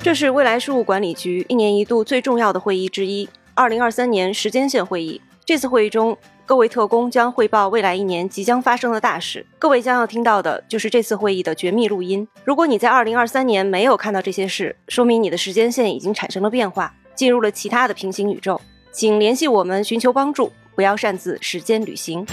这是未来事务管理局一年一度最重要的会议之一——二零二三年时间线会议。这次会议中，各位特工将汇报未来一年即将发生的大事。各位将要听到的就是这次会议的绝密录音。如果你在二零二三年没有看到这些事，说明你的时间线已经产生了变化，进入了其他的平行宇宙。请联系我们寻求帮助，不要擅自时间旅行。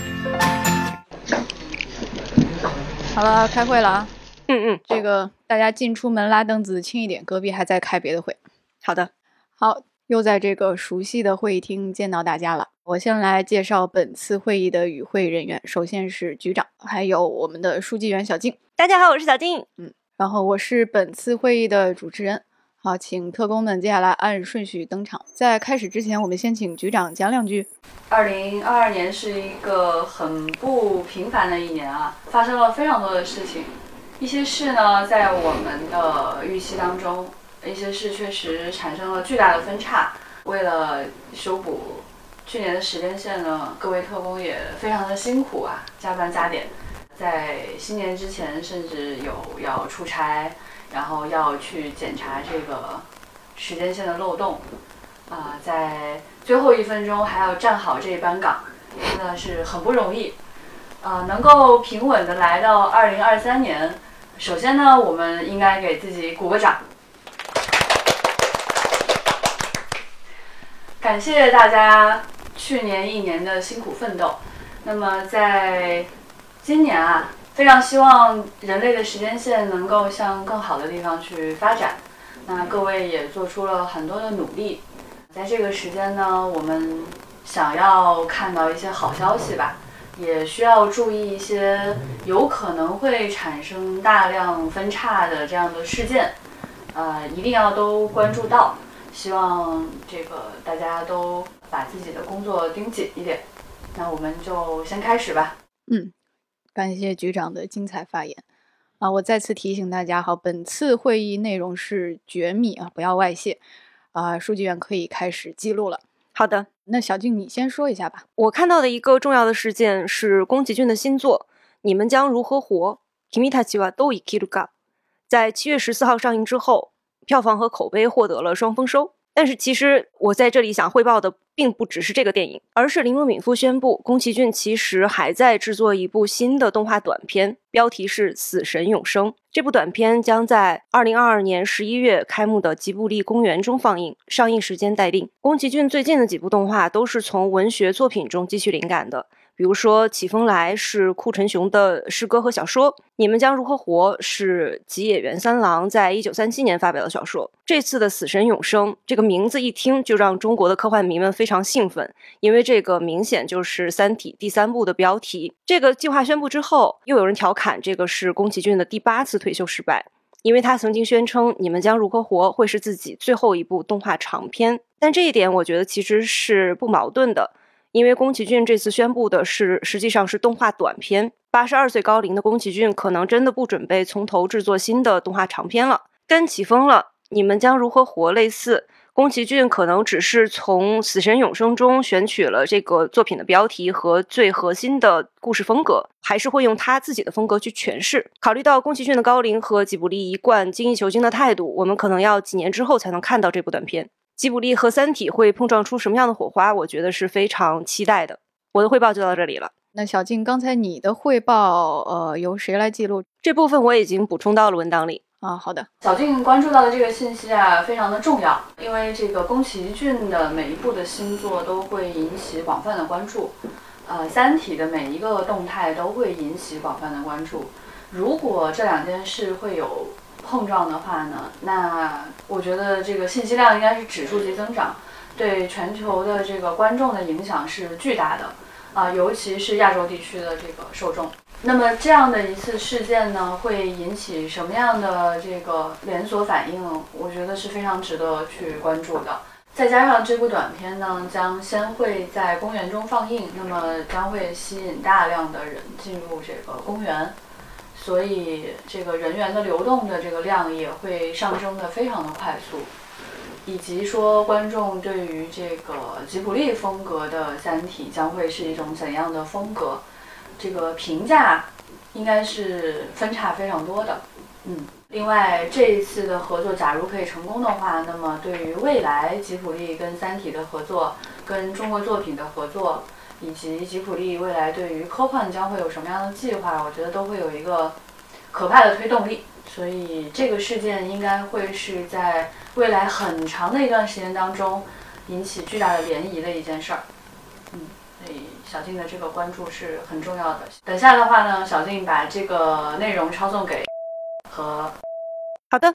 好了，开会了啊！嗯嗯，这个大家进出门拉凳子轻一点，隔壁还在开别的会。好的。好，又在这个熟悉的会议厅见到大家了。我先来介绍本次会议的与会人员，首先是局长，还有我们的书记员小静。大家好，我是小静。嗯，然后我是本次会议的主持人。好，请特工们接下来按顺序登场。在开始之前，我们先请局长讲两句。二零二二年是一个很不平凡的一年啊，发生了非常多的事情。一些事呢，在我们的预期当中；一些事确实产生了巨大的分叉。为了修补去年的时间线呢，各位特工也非常的辛苦啊，加班加点，在新年之前甚至有要出差。然后要去检查这个时间线的漏洞，啊，在最后一分钟还要站好这一班岗，真的是很不容易。啊，能够平稳的来到二零二三年，首先呢，我们应该给自己鼓个掌，感谢大家去年一年的辛苦奋斗。那么在今年啊。非常希望人类的时间线能够向更好的地方去发展。那各位也做出了很多的努力。在这个时间呢，我们想要看到一些好消息吧，也需要注意一些有可能会产生大量分叉的这样的事件。呃，一定要都关注到。希望这个大家都把自己的工作盯紧一点。那我们就先开始吧。嗯。感谢局长的精彩发言啊！我再次提醒大家，好，本次会议内容是绝密啊，不要外泄啊。书记员可以开始记录了。好的，那小静你先说一下吧。我看到的一个重要的事件是宫崎骏的新作《你们将如何活》，Kimitachi wa do ikiru ga，在七月十四号上映之后，票房和口碑获得了双丰收。但是其实我在这里想汇报的并不只是这个电影，而是铃木敏夫宣布，宫崎骏其实还在制作一部新的动画短片，标题是《死神永生》。这部短片将在二零二二年十一月开幕的吉卜力公园中放映，上映时间待定。宫崎骏最近的几部动画都是从文学作品中汲取灵感的。比如说，《起风来》是库晨雄的诗歌和小说，《你们将如何活》是吉野源三郎在一九三七年发表的小说。这次的《死神永生》这个名字一听就让中国的科幻迷们非常兴奋，因为这个明显就是《三体》第三部的标题。这个计划宣布之后，又有人调侃这个是宫崎骏的第八次退休失败，因为他曾经宣称《你们将如何活》会是自己最后一部动画长片。但这一点我觉得其实是不矛盾的。因为宫崎骏这次宣布的是，实际上是动画短片。八十二岁高龄的宫崎骏可能真的不准备从头制作新的动画长片了。跟起风了，你们将如何活？类似，宫崎骏可能只是从《死神永生》中选取了这个作品的标题和最核心的故事风格，还是会用他自己的风格去诠释。考虑到宫崎骏的高龄和吉卜力一贯精益求精的态度，我们可能要几年之后才能看到这部短片。吉卜力和《三体》会碰撞出什么样的火花？我觉得是非常期待的。我的汇报就到这里了。那小静，刚才你的汇报，呃，由谁来记录？这部分我已经补充到了文档里啊。好的，小静关注到的这个信息啊，非常的重要，因为这个宫崎骏的每一部的新作都会引起广泛的关注，呃，《三体》的每一个动态都会引起广泛的关注。如果这两件事会有。碰撞的话呢，那我觉得这个信息量应该是指数级增长，对全球的这个观众的影响是巨大的啊，尤其是亚洲地区的这个受众。那么这样的一次事件呢，会引起什么样的这个连锁反应？我觉得是非常值得去关注的。再加上这部短片呢，将先会在公园中放映，那么将会吸引大量的人进入这个公园。所以，这个人员的流动的这个量也会上升的非常的快速，以及说观众对于这个吉卜力风格的《三体》将会是一种怎样的风格，这个评价应该是分差非常多的。嗯，另外这一次的合作，假如可以成功的话，那么对于未来吉普力跟三体的合作，跟中国作品的合作，以及吉普力未来对于科幻将会有什么样的计划，我觉得都会有一个可怕的推动力。所以这个事件应该会是在未来很长的一段时间当中引起巨大的涟漪的一件事儿。嗯，所以小静的这个关注是很重要的。等下的话呢，小静把这个内容抄送给和。好的。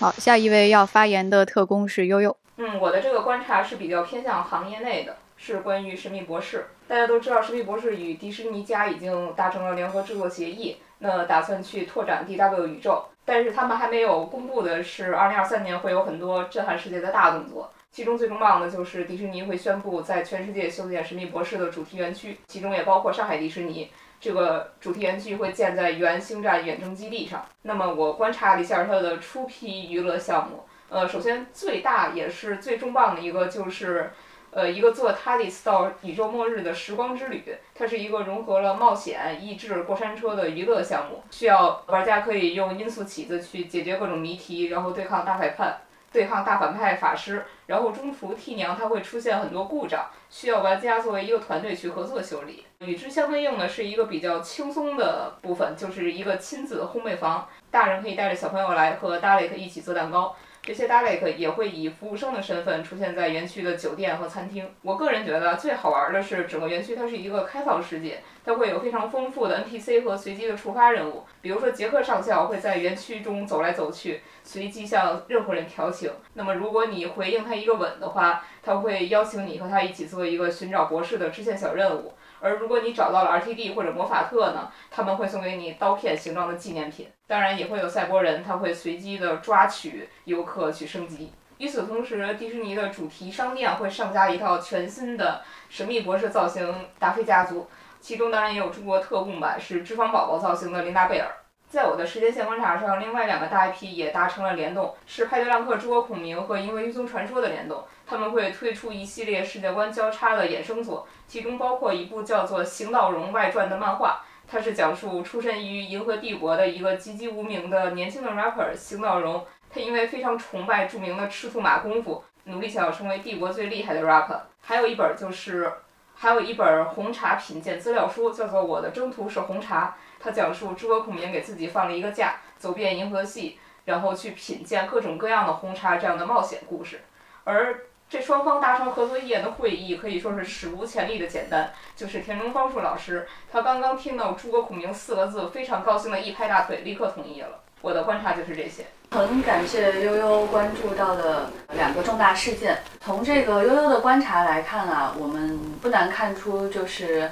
好，下一位要发言的特工是悠悠。嗯，我的这个观察是比较偏向行业内的，是关于《神秘博士》。大家都知道，《神秘博士》与迪士尼家已经达成了联合制作协议。那打算去拓展 DW 宇宙，但是他们还没有公布的是，二零二三年会有很多震撼世界的大动作。其中最重磅的就是迪士尼会宣布在全世界修建神秘博士的主题园区，其中也包括上海迪士尼。这个主题园区会建在原星战远征基地上。那么我观察了一下它的初批娱乐项目，呃，首先最大也是最重磅的一个就是。呃，一个坐 TARDIS 到宇宙末日的时光之旅，它是一个融合了冒险、益智、过山车的娱乐项目。需要玩家可以用音速起子去解决各种谜题，然后对抗大反派、对抗大反派法师。然后中途 T 娘它会出现很多故障，需要玩家作为一个团队去合作修理。与之相对应的是一个比较轻松的部分，就是一个亲子烘焙房，大人可以带着小朋友来和 d a l e 一起做蛋糕。这些 Dalek 也会以服务生的身份出现在园区的酒店和餐厅。我个人觉得最好玩的是整个园区它是一个开放世界，它会有非常丰富的 NPC 和随机的触发任务。比如说杰克上校会在园区中走来走去，随机向任何人调情。那么如果你回应他一个吻的话，他会邀请你和他一起做一个寻找博士的支线小任务。而如果你找到了 RTD 或者魔法特呢，他们会送给你刀片形状的纪念品。当然也会有赛博人，他会随机的抓取游客去升级。与此同时，迪士尼的主题商店会上架一套全新的神秘博士造型达菲家族，其中当然也有中国特供版是脂肪宝宝造型的琳达贝尔。在我的时间线观察上，另外两个大 IP 也达成了联动，是派对浪客诸国孔明和银河英雄传说的联动。他们会推出一系列世界观交叉的衍生作，其中包括一部叫做《行道荣外传》的漫画，它是讲述出身于银河帝国的一个籍籍无名的年轻的 rapper 行道荣，他因为非常崇拜著名的赤兔马功夫，努力想要成为帝国最厉害的 rapper。还有一本就是，还有一本红茶品鉴资料书，叫做《我的征途是红茶》。他讲述诸葛孔明给自己放了一个假，走遍银河系，然后去品鉴各种各样的红茶这样的冒险故事。而这双方达成合作意愿的会议可以说是史无前例的简单。就是田中芳树老师，他刚刚听到诸葛孔明四个字，非常高兴的一拍大腿，立刻同意了。我的观察就是这些。很感谢悠悠关注到的两个重大事件。从这个悠悠的观察来看啊，我们不难看出，就是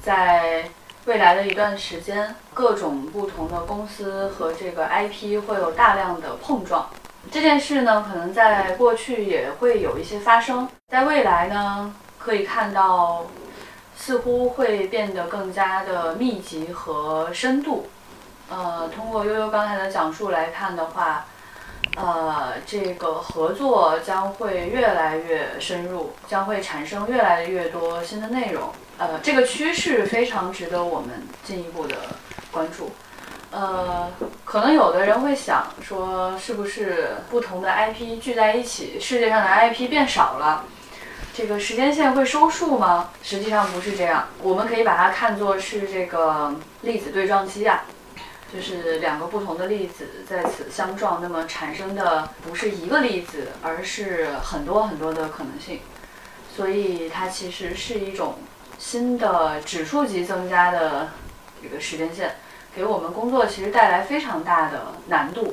在。未来的一段时间，各种不同的公司和这个 IP 会有大量的碰撞。这件事呢，可能在过去也会有一些发生，在未来呢，可以看到似乎会变得更加的密集和深度。呃，通过悠悠刚才的讲述来看的话，呃，这个合作将会越来越深入，将会产生越来越多新的内容。呃，这个趋势非常值得我们进一步的关注。呃，可能有的人会想说，是不是不同的 IP 聚在一起，世界上的 IP 变少了，这个时间线会收束吗？实际上不是这样，我们可以把它看作是这个粒子对撞机啊，就是两个不同的粒子在此相撞，那么产生的不是一个粒子，而是很多很多的可能性，所以它其实是一种。新的指数级增加的这个时间线，给我们工作其实带来非常大的难度，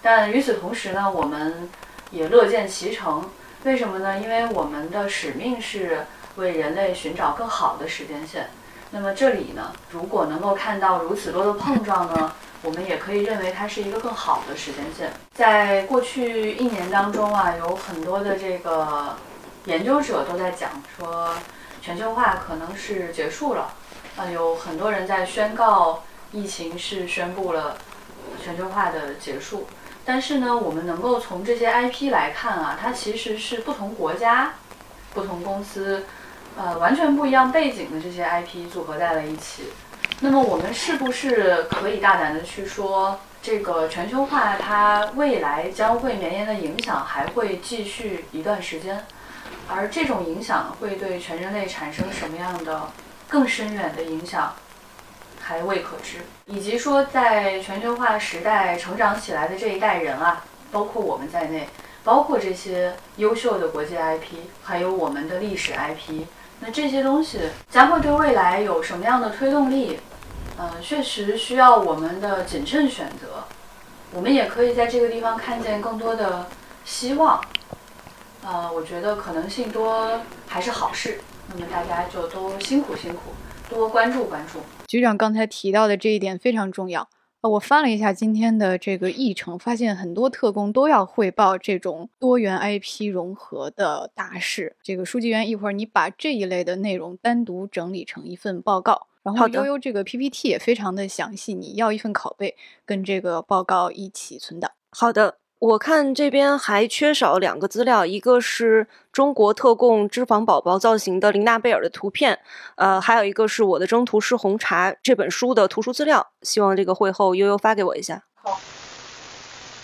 但与此同时呢，我们也乐见其成。为什么呢？因为我们的使命是为人类寻找更好的时间线。那么这里呢，如果能够看到如此多的碰撞呢，我们也可以认为它是一个更好的时间线。在过去一年当中啊，有很多的这个研究者都在讲说。全球化可能是结束了，呃，有很多人在宣告疫情是宣布了全球化的结束。但是呢，我们能够从这些 IP 来看啊，它其实是不同国家、不同公司，呃，完全不一样背景的这些 IP 组合在了一起。那么我们是不是可以大胆的去说，这个全球化它未来将会绵延的影响还会继续一段时间？而这种影响会对全人类产生什么样的更深远的影响，还未可知。以及说，在全球化时代成长起来的这一代人啊，包括我们在内，包括这些优秀的国际 IP，还有我们的历史 IP，那这些东西将会对未来有什么样的推动力？呃，确实需要我们的谨慎选择。我们也可以在这个地方看见更多的希望。呃，我觉得可能性多还是好事。那么大家就都辛苦辛苦，多关注关注。局长刚才提到的这一点非常重要。呃，我翻了一下今天的这个议程，发现很多特工都要汇报这种多元 IP 融合的大事。这个书记员，一会儿你把这一类的内容单独整理成一份报告。然后悠悠这个 PPT 也非常的详细，你要一份拷贝跟这个报告一起存档。好的。我看这边还缺少两个资料，一个是中国特供脂肪宝宝造型的琳娜贝尔的图片，呃，还有一个是我的征途是红茶这本书的图书资料。希望这个会后悠悠发给我一下。好。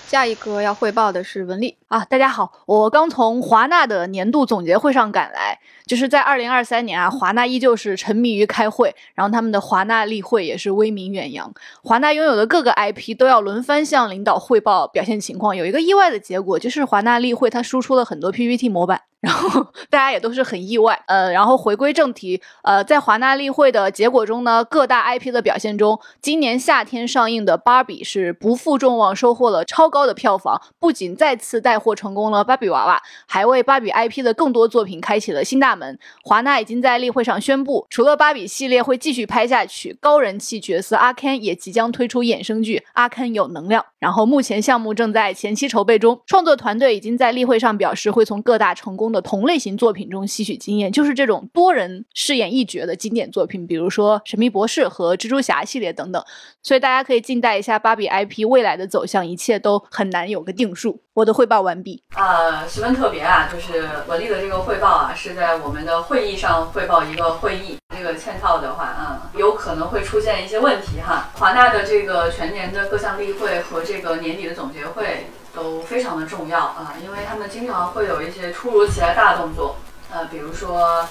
下一个要汇报的是文丽啊，大家好，我刚从华纳的年度总结会上赶来，就是在二零二三年啊，华纳依旧是沉迷于开会，然后他们的华纳例会也是威名远扬，华纳拥有的各个 IP 都要轮番向领导汇报表现情况，有一个意外的结果就是华纳例会它输出了很多 PPT 模板。然后大家也都是很意外，呃，然后回归正题，呃，在华纳例会的结果中呢，各大 IP 的表现中，今年夏天上映的《芭比》是不负众望，收获了超高的票房，不仅再次带货成功了芭比娃娃，还为芭比 IP 的更多作品开启了新大门。华纳已经在例会上宣布，除了芭比系列会继续拍下去，高人气角色阿 Ken 也即将推出衍生剧《阿 Ken 有能量》。然后目前项目正在前期筹备中，创作团队已经在例会上表示，会从各大成功。的同类型作品中吸取经验，就是这种多人饰演一角的经典作品，比如说《神秘博士》和《蜘蛛侠》系列等等。所以大家可以静待一下芭比 IP 未来的走向，一切都很难有个定数。我的汇报完毕。呃，十分特别啊，就是文丽的这个汇报啊，是在我们的会议上汇报一个会议。这个嵌套的话啊，有可能会出现一些问题哈。华纳的这个全年的各项例会和这个年底的总结会。都非常的重要啊，因为他们经常会有一些突如其来大动作，呃，比如说，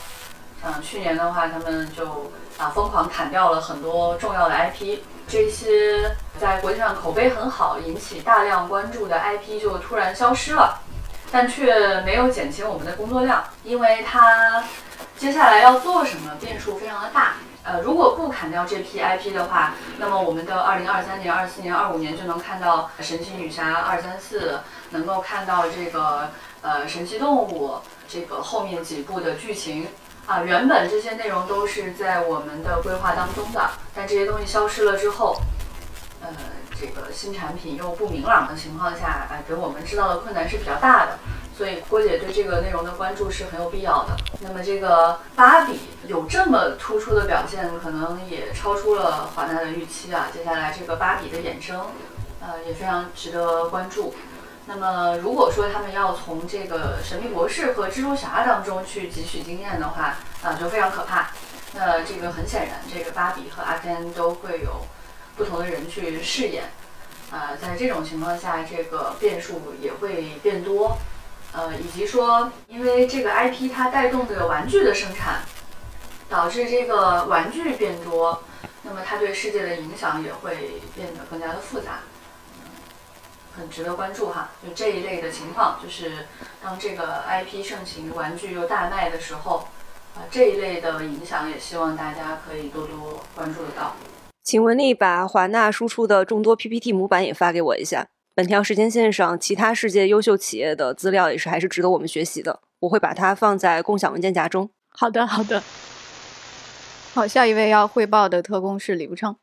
像去年的话，他们就啊疯狂砍掉了很多重要的 IP，这些在国际上口碑很好、引起大量关注的 IP 就突然消失了，但却没有减轻我们的工作量，因为它接下来要做什么变数非常的大。呃，如果不砍掉这批 IP 的话，那么我们的二零二三年、二四年、二五年就能看到神奇女侠二三四，能够看到这个呃神奇动物这个后面几部的剧情啊。原本这些内容都是在我们的规划当中的，但这些东西消失了之后，呃，这个新产品又不明朗的情况下，哎，给我们制造的困难是比较大的。所以郭姐对这个内容的关注是很有必要的。那么这个芭比有这么突出的表现，可能也超出了华纳的预期啊。接下来这个芭比的衍生，呃，也非常值得关注。那么如果说他们要从这个神秘博士和蜘蛛侠当中去汲取经验的话，啊，就非常可怕。那这个很显然，这个芭比和阿甘都会有不同的人去饰演，呃，在这种情况下，这个变数也会变多。呃，以及说，因为这个 IP 它带动的玩具的生产，导致这个玩具变多，那么它对世界的影响也会变得更加的复杂，很值得关注哈。就这一类的情况，就是当这个 IP 盛行，玩具又大卖的时候，啊，这一类的影响也希望大家可以多多关注得到。请文丽把华纳输出的众多 PPT 模板也发给我一下。本条时间线上，其他世界优秀企业的资料也是还是值得我们学习的。我会把它放在共享文件夹中。好的，好的。好，下一位要汇报的特工是李步昌。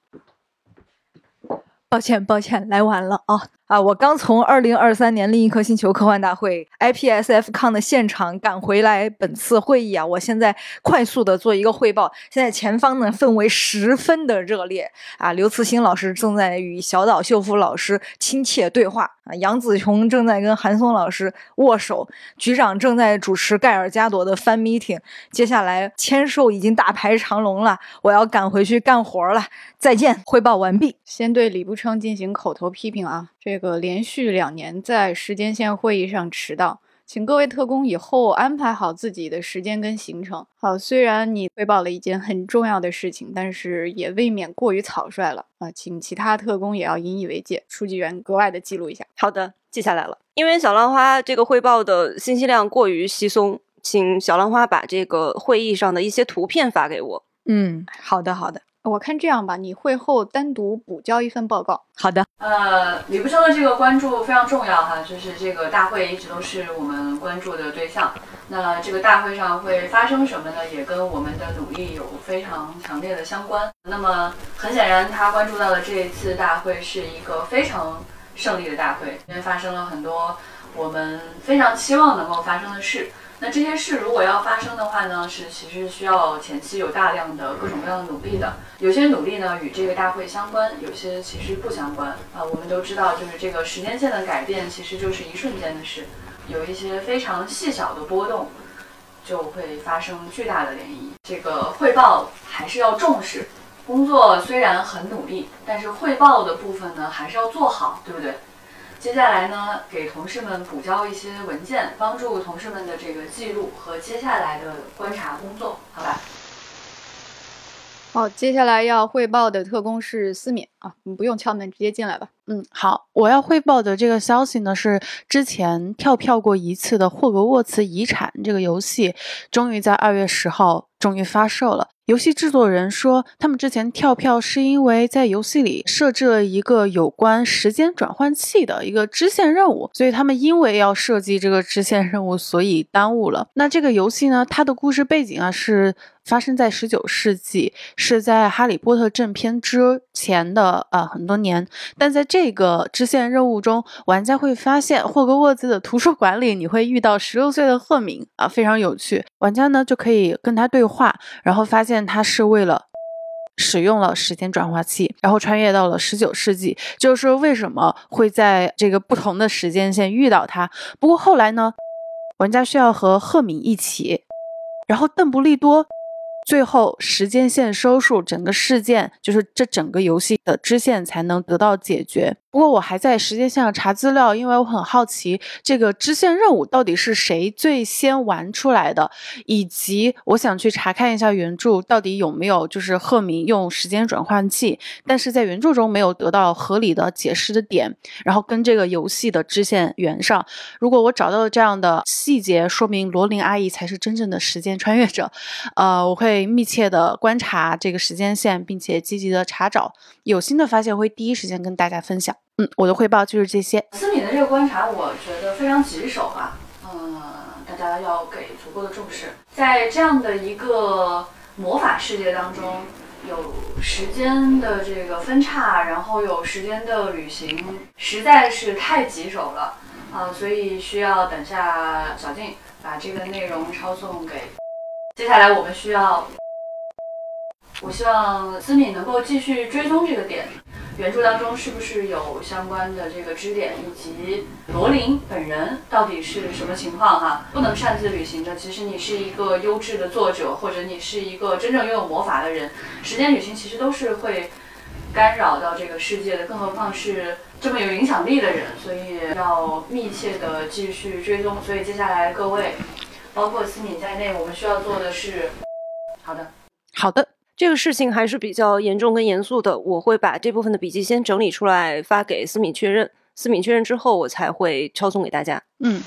抱歉，抱歉，来晚了啊。啊，我刚从二零二三年另一颗星球科幻大会 （IPSF Con） 的现场赶回来，本次会议啊，我现在快速的做一个汇报。现在前方呢氛围十分的热烈啊，刘慈欣老师正在与小岛秀夫老师亲切对话啊，杨紫琼正在跟韩松老师握手，局长正在主持盖尔加朵的 fan meeting。接下来签售已经大排长龙了，我要赶回去干活了。再见，汇报完毕。先对李步称进行口头批评啊！这个连续两年在时间线会议上迟到，请各位特工以后安排好自己的时间跟行程。好，虽然你汇报了一件很重要的事情，但是也未免过于草率了啊！请其他特工也要引以为戒，书记员格外的记录一下。好的，记下来了。因为小浪花这个汇报的信息量过于稀松，请小浪花把这个会议上的一些图片发给我。嗯，好的，好的。我看这样吧，你会后单独补交一份报告。好的。呃，李步生的这个关注非常重要哈，就是这个大会一直都是我们关注的对象。那这个大会上会发生什么呢？也跟我们的努力有非常强烈的相关。那么很显然，他关注到的这一次大会是一个非常胜利的大会，因为发生了很多我们非常期望能够发生的事。那这些事如果要发生的话呢，是其实需要前期有大量的各种各样的努力的。有些努力呢与这个大会相关，有些其实不相关啊。我们都知道，就是这个时间线的改变其实就是一瞬间的事，有一些非常细小的波动，就会发生巨大的涟漪。这个汇报还是要重视，工作虽然很努力，但是汇报的部分呢还是要做好，对不对？接下来呢，给同事们补交一些文件，帮助同事们的这个记录和接下来的观察工作，好吧？好，接下来要汇报的特工是思敏啊，你不用敲门，直接进来吧。嗯，好，我要汇报的这个消息呢，是之前跳票过一次的《霍格沃茨遗产》这个游戏，终于在二月十号终于发售了。游戏制作人说，他们之前跳票是因为在游戏里设置了一个有关时间转换器的一个支线任务，所以他们因为要设计这个支线任务，所以耽误了。那这个游戏呢，它的故事背景啊是发生在十九世纪，是在《哈利波特》正片之前的呃很多年。但在这个支线任务中，玩家会发现霍格沃兹的图书馆里，你会遇到十六岁的赫敏啊，非常有趣。玩家呢就可以跟他对话，然后发现。他是为了使用了时间转化器，然后穿越到了十九世纪。就是为什么会在这个不同的时间线遇到他？不过后来呢，玩家需要和赫敏一起，然后邓布利多。最后，时间线收束，整个事件就是这整个游戏的支线才能得到解决。不过我还在时间线上查资料，因为我很好奇这个支线任务到底是谁最先玩出来的，以及我想去查看一下原著到底有没有就是赫敏用时间转换器，但是在原著中没有得到合理的解释的点，然后跟这个游戏的支线圆上。如果我找到了这样的细节，说明罗琳阿姨才是真正的时间穿越者。呃，我。会密切的观察这个时间线，并且积极的查找，有新的发现会第一时间跟大家分享。嗯，我的汇报就是这些。思敏的这个观察，我觉得非常棘手啊。嗯，大家要给足够的重视。在这样的一个魔法世界当中，有时间的这个分叉，然后有时间的旅行，实在是太棘手了啊！所以需要等下小静把这个内容抄送给。接下来我们需要，我希望思敏能够继续追踪这个点，原著当中是不是有相关的这个支点，以及罗琳本人到底是什么情况哈？不能擅自旅行的，其实你是一个优质的作者，或者你是一个真正拥有魔法的人，时间旅行其实都是会干扰到这个世界的，更何况是这么有影响力的人，所以要密切的继续追踪。所以接下来各位。包括思敏在内，我们需要做的是，好的，好的，这个事情还是比较严重跟严肃的。我会把这部分的笔记先整理出来发给思敏确认，思敏确认之后，我才会抄送给大家。嗯，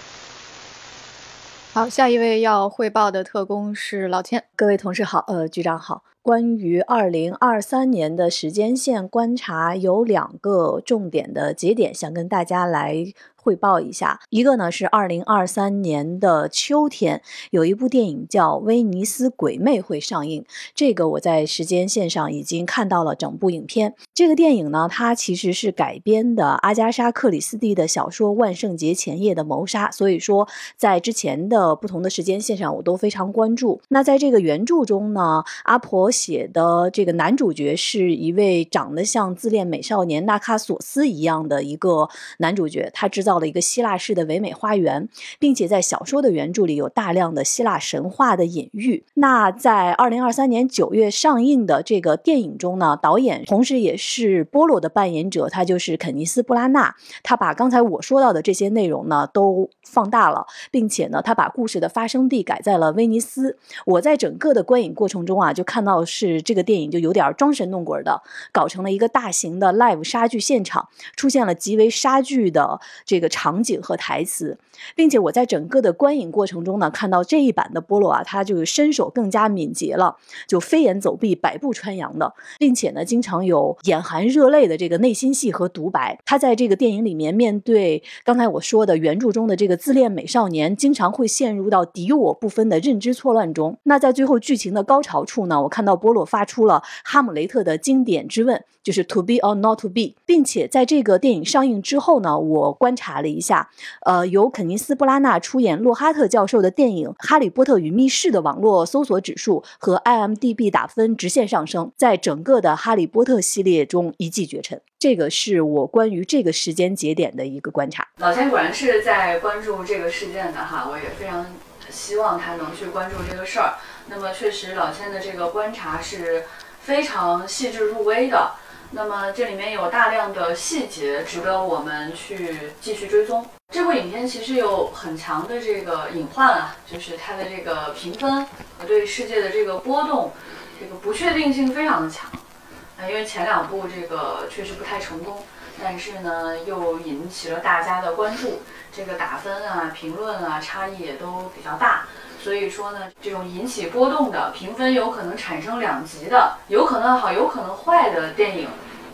好，下一位要汇报的特工是老千。各位同事好，呃，局长好。关于二零二三年的时间线观察，有两个重点的节点，想跟大家来。汇报一下，一个呢是二零二三年的秋天，有一部电影叫《威尼斯鬼魅》会上映。这个我在时间线上已经看到了整部影片。这个电影呢，它其实是改编的阿加莎·克里斯蒂的小说《万圣节前夜的谋杀》，所以说在之前的不同的时间线上我都非常关注。那在这个原著中呢，阿婆写的这个男主角是一位长得像自恋美少年纳卡索斯一样的一个男主角，他制造。到了一个希腊式的唯美花园，并且在小说的原著里有大量的希腊神话的隐喻。那在二零二三年九月上映的这个电影中呢，导演同时也是波罗的扮演者，他就是肯尼斯·布拉纳。他把刚才我说到的这些内容呢都放大了，并且呢，他把故事的发生地改在了威尼斯。我在整个的观影过程中啊，就看到是这个电影就有点装神弄鬼的，搞成了一个大型的 live 杀剧现场，出现了极为杀剧的这这个。场景和台词，并且我在整个的观影过程中呢，看到这一版的波罗啊，他就是身手更加敏捷了，就飞檐走壁、百步穿杨的，并且呢，经常有眼含热泪的这个内心戏和独白。他在这个电影里面，面对刚才我说的原著中的这个自恋美少年，经常会陷入到敌我不分的认知错乱中。那在最后剧情的高潮处呢，我看到波罗发出了哈姆雷特的经典之问，就是 “to be or not to be”，并且在这个电影上映之后呢，我观察。查了一下，呃，由肯尼斯·布拉纳出演洛哈特教授的电影《哈利波特与密室》的网络搜索指数和 IMDB 打分直线上升，在整个的哈利波特系列中一骑绝尘。这个是我关于这个时间节点的一个观察。老千果然是在关注这个事件的哈，我也非常希望他能去关注这个事儿。那么，确实老千的这个观察是非常细致入微的。那么这里面有大量的细节值得我们去继续追踪。这部影片其实有很强的这个隐患啊，就是它的这个评分和对世界的这个波动，这个不确定性非常的强。啊，因为前两部这个确实不太成功，但是呢又引起了大家的关注，这个打分啊、评论啊差异也都比较大。所以说呢，这种引起波动的评分有可能产生两极的，有可能好，有可能坏的电影，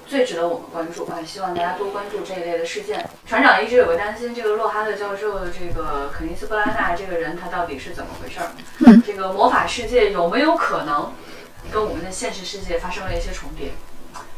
最值得我们关注啊！希望大家多关注这一类的事件。船长一直有个担心，这个洛哈特教授的这个肯尼斯·布拉纳这个人，他到底是怎么回事儿？这个魔法世界有没有可能跟我们的现实世界发生了一些重叠？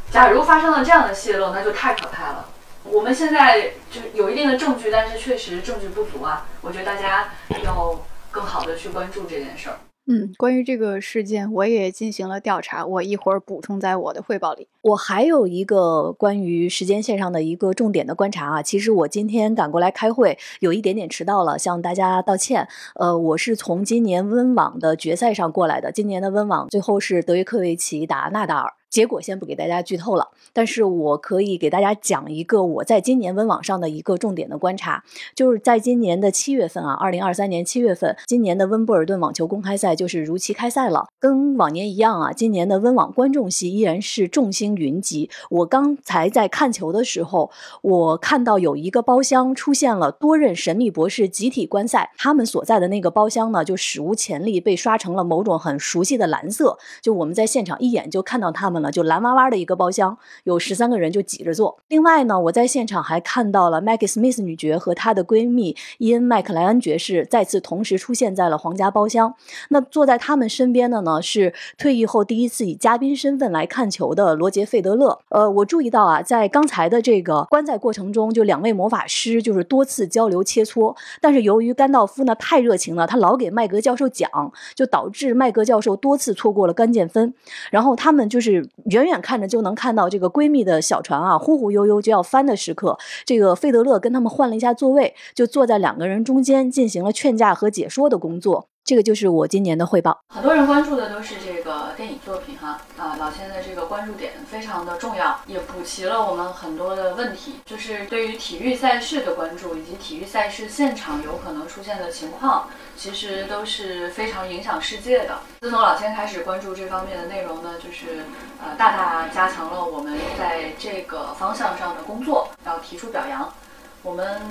假如发生了这样的泄露，那就太可怕了。我们现在就有一定的证据，但是确实证据不足啊！我觉得大家要。更好的去关注这件事儿。嗯，关于这个事件，我也进行了调查，我一会儿补充在我的汇报里。我还有一个关于时间线上的一个重点的观察啊，其实我今天赶过来开会，有一点点迟到了，向大家道歉。呃，我是从今年温网的决赛上过来的，今年的温网最后是德约科维奇打纳达尔。结果先不给大家剧透了，但是我可以给大家讲一个我在今年温网上的一个重点的观察，就是在今年的七月份啊，二零二三年七月份，今年的温布尔顿网球公开赛就是如期开赛了。跟往年一样啊，今年的温网观众席依然是众星云集。我刚才在看球的时候，我看到有一个包厢出现了多任神秘博士集体观赛，他们所在的那个包厢呢，就史无前例被刷成了某种很熟悉的蓝色，就我们在现场一眼就看到他们了。就蓝哇哇的一个包厢，有十三个人就挤着坐。另外呢，我在现场还看到了 Maggie Smith 女爵和她的闺蜜伊恩麦克莱恩爵士再次同时出现在了皇家包厢。那坐在他们身边的呢，是退役后第一次以嘉宾身份来看球的罗杰费德勒。呃，我注意到啊，在刚才的这个观赛过程中，就两位魔法师就是多次交流切磋，但是由于甘道夫呢太热情了，他老给麦格教授讲，就导致麦格教授多次错过了关键分。然后他们就是。远远看着就能看到这个闺蜜的小船啊，忽忽悠悠就要翻的时刻，这个费德勒跟他们换了一下座位，就坐在两个人中间，进行了劝架和解说的工作。这个就是我今年的汇报。很多人关注的都是这个电影作品哈啊，老千的这个关注点非常的重要，也补齐了我们很多的问题，就是对于体育赛事的关注以及体育赛事现场有可能出现的情况，其实都是非常影响世界的。自从老千开始关注这方面的内容呢，就是呃大大加强了我们在这个方向上的工作，要提出表扬。我们。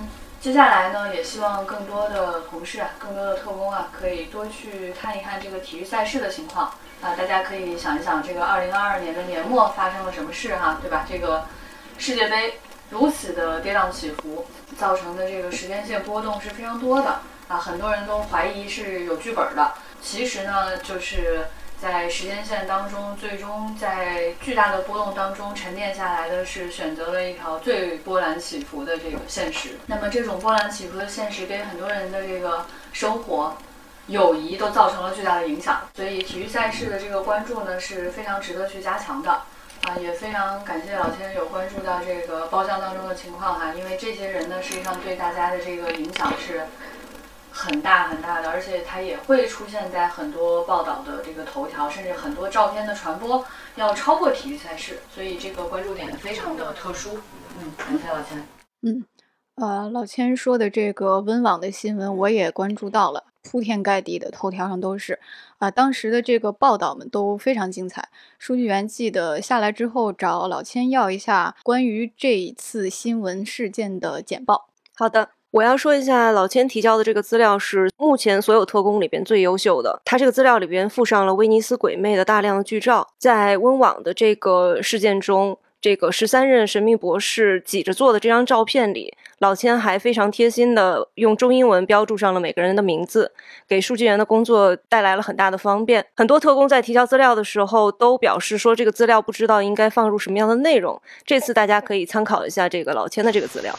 接下来呢，也希望更多的同事啊，更多的特工啊，可以多去看一看这个体育赛事的情况，啊，大家可以想一想，这个二零二二年的年末发生了什么事哈，对吧？这个世界杯如此的跌宕起伏，造成的这个时间线波动是非常多的啊，很多人都怀疑是有剧本的。其实呢，就是在时间线当中，最终在巨大的波动当中沉淀下来的是选择了一条最波澜起伏的这个现实。那么这种波澜起伏的现实，给很多人的这个生活。友谊都造成了巨大的影响，所以体育赛事的这个关注呢是非常值得去加强的，啊，也非常感谢老千有关注到这个包厢当中的情况哈，因为这些人呢实际上对大家的这个影响是很大很大的，而且它也会出现在很多报道的这个头条，甚至很多照片的传播要超过体育赛事，所以这个关注点非常的特殊。嗯，感谢老千。嗯，呃，老千说的这个温网的新闻我也关注到了。铺天盖地的头条上都是，啊，当时的这个报道们都非常精彩。书记员记得下来之后找老千要一下关于这一次新闻事件的简报。好的，我要说一下老千提交的这个资料是目前所有特工里边最优秀的。他这个资料里边附上了威尼斯鬼魅的大量剧照，在温网的这个事件中。这个十三任神秘博士挤着坐的这张照片里，老千还非常贴心的用中英文标注上了每个人的名字，给书记员的工作带来了很大的方便。很多特工在提交资料的时候都表示说，这个资料不知道应该放入什么样的内容。这次大家可以参考一下这个老千的这个资料。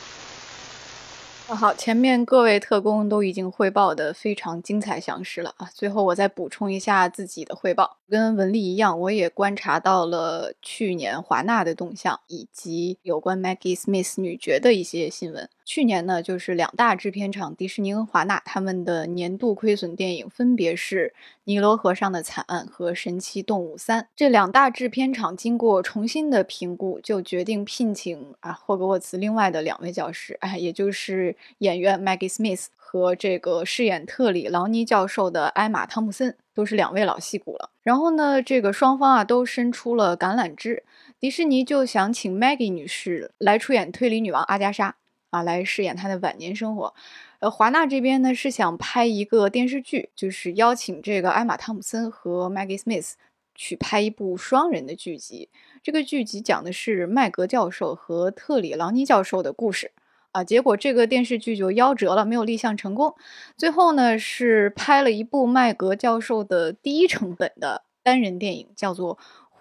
好，前面各位特工都已经汇报的非常精彩详实了啊！最后我再补充一下自己的汇报，跟文丽一样，我也观察到了去年华纳的动向，以及有关 Maggie Smith 女爵的一些新闻。去年呢，就是两大制片厂迪士尼跟华纳他们的年度亏损电影分别是《尼罗河上的惨案》和《神奇动物三》。这两大制片厂经过重新的评估，就决定聘请啊霍格沃茨另外的两位教师，哎，也就是演员 Maggie Smith 和这个饰演特里劳尼教授的艾玛汤姆森，都是两位老戏骨了。然后呢，这个双方啊都伸出了橄榄枝，迪士尼就想请 Maggie 女士来出演推理女王阿加莎。啊，来饰演他的晚年生活。呃，华纳这边呢是想拍一个电视剧，就是邀请这个艾玛汤姆森和 Maggie Smith 去拍一部双人的剧集。这个剧集讲的是麦格教授和特里朗尼教授的故事。啊，结果这个电视剧就夭折了，没有立项成功。最后呢是拍了一部麦格教授的第一成本的单人电影，叫做。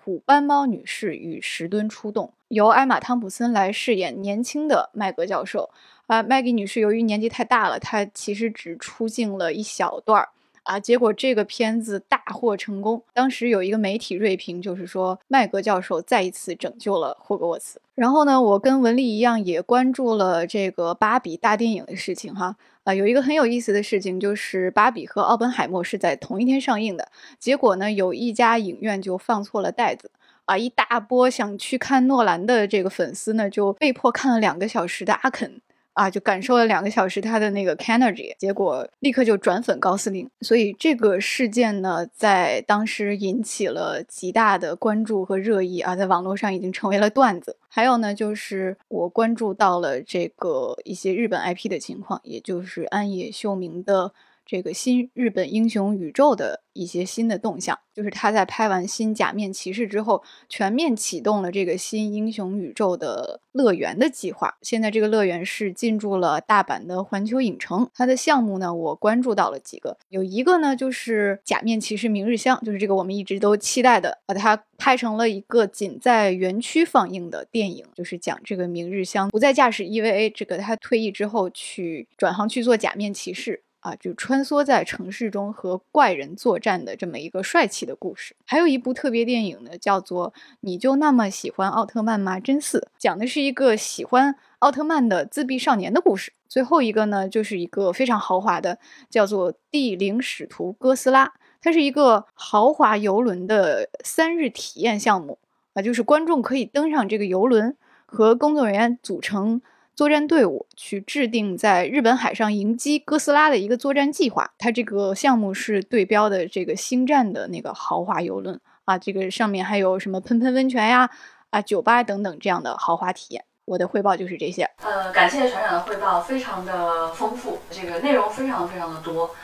虎斑猫女士与石墩出动，由艾玛汤普森来饰演年轻的麦格教授。啊，麦吉女士由于年纪太大了，她其实只出镜了一小段儿。啊，结果这个片子大获成功。当时有一个媒体锐评，就是说麦格教授再一次拯救了霍格沃茨。然后呢，我跟文丽一样也关注了这个芭比大电影的事情哈。啊，有一个很有意思的事情，就是芭比和奥本海默是在同一天上映的。结果呢，有一家影院就放错了袋子。啊，一大波想去看诺兰的这个粉丝呢，就被迫看了两个小时的阿肯。啊，就感受了两个小时他的那个 energy，结果立刻就转粉高司令，所以这个事件呢，在当时引起了极大的关注和热议啊，在网络上已经成为了段子。还有呢，就是我关注到了这个一些日本 IP 的情况，也就是安野秀明的。这个新日本英雄宇宙的一些新的动向，就是他在拍完新假面骑士之后，全面启动了这个新英雄宇宙的乐园的计划。现在这个乐园是进驻了大阪的环球影城。它的项目呢，我关注到了几个，有一个呢就是假面骑士明日香，就是这个我们一直都期待的，把它拍成了一个仅在园区放映的电影，就是讲这个明日香不再驾驶 EVA，这个他退役之后去转行去做假面骑士。啊，就穿梭在城市中和怪人作战的这么一个帅气的故事。还有一部特别电影呢，叫做《你就那么喜欢奥特曼吗？真四》，讲的是一个喜欢奥特曼的自闭少年的故事。最后一个呢，就是一个非常豪华的，叫做《地灵使徒哥斯拉》，它是一个豪华游轮的三日体验项目啊，就是观众可以登上这个游轮，和工作人员组成。作战队伍去制定在日本海上迎击哥斯拉的一个作战计划。它这个项目是对标的这个星战的那个豪华游轮啊，这个上面还有什么喷喷温泉呀、啊酒吧等等这样的豪华体验我的汇报就是这些。呃，感谢船长的汇报，非常的丰富，这个内容非常非常的多。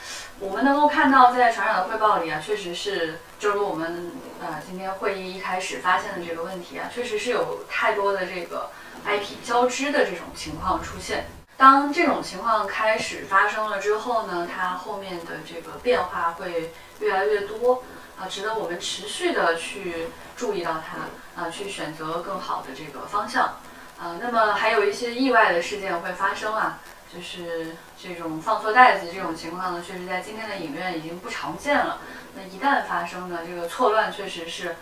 我们能够看到，在船长的汇报里啊，确实是，正如我们呃今天会议一开始发现的这个问题啊，确实是有太多的这个 IP 交织的这种情况出现。当这种情况开始发生了之后呢，它后面的这个变化会越来越多啊，值得我们持续的去注意到它啊，去选择更好的这个方向啊。那么还有一些意外的事件会发生啊，就是这种放错袋子这种情况呢，确实在今天的影院已经不常见了。那一旦发生呢，这个错乱确实是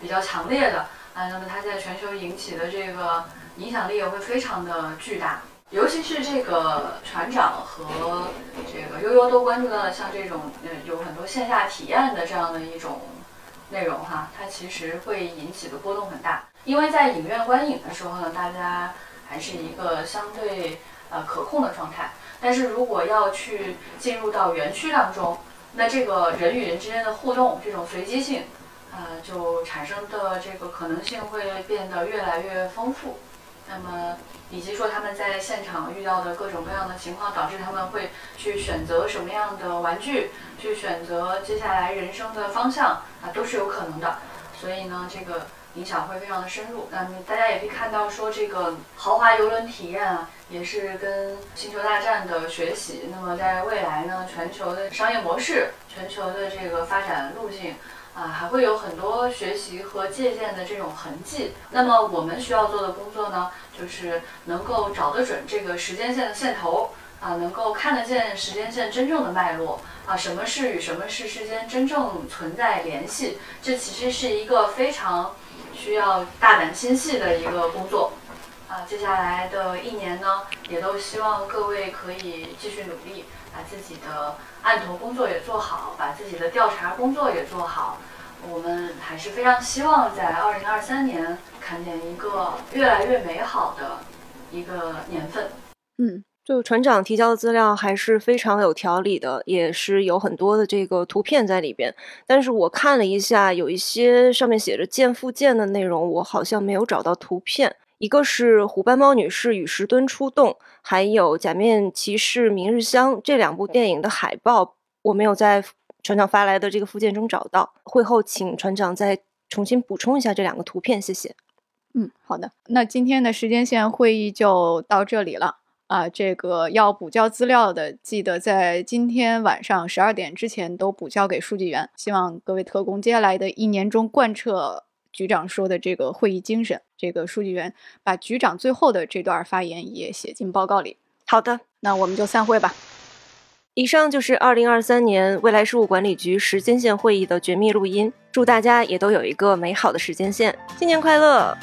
比较强烈的啊。那么它在全球引起的这个影响力也会非常的巨大。尤其是这个船长和这个悠悠都关注到了像这种呃有很多线下体验的这样的一种内容哈，它其实会引起的波动很大。因为在影院观影的时候呢，大家还是一个相对呃可控的状态。但是如果要去进入到园区当中，那这个人与人之间的互动这种随机性，呃，就产生的这个可能性会变得越来越丰富。那么。以及说他们在现场遇到的各种各样的情况，导致他们会去选择什么样的玩具，去选择接下来人生的方向啊，都是有可能的。所以呢，这个影响会非常的深入。那么大家也可以看到，说这个豪华游轮体验啊，也是跟星球大战的学习。那么在未来呢，全球的商业模式，全球的这个发展路径。啊，还会有很多学习和借鉴的这种痕迹。那么我们需要做的工作呢，就是能够找得准这个时间线的线头啊，能够看得见时间线真正的脉络啊，什么事与什么事之间真正存在联系。这其实是一个非常需要大胆心细的一个工作啊。接下来的一年呢，也都希望各位可以继续努力。把自己的案头工作也做好，把自己的调查工作也做好。我们还是非常希望在二零二三年看见一个越来越美好的一个年份。嗯，就船长提交的资料还是非常有条理的，也是有很多的这个图片在里边。但是我看了一下，有一些上面写着“见附件”的内容，我好像没有找到图片。一个是《虎斑猫女士与石墩出动》，还有《假面骑士明日香》这两部电影的海报，我没有在船长发来的这个附件中找到。会后请船长再重新补充一下这两个图片，谢谢。嗯，好的。那今天的时间线会议就到这里了啊。这个要补交资料的，记得在今天晚上十二点之前都补交给书记员。希望各位特工接下来的一年中贯彻。局长说的这个会议精神，这个书记员把局长最后的这段发言也写进报告里。好的，那我们就散会吧。以上就是二零二三年未来事务管理局时间线会议的绝密录音。祝大家也都有一个美好的时间线，新年快乐！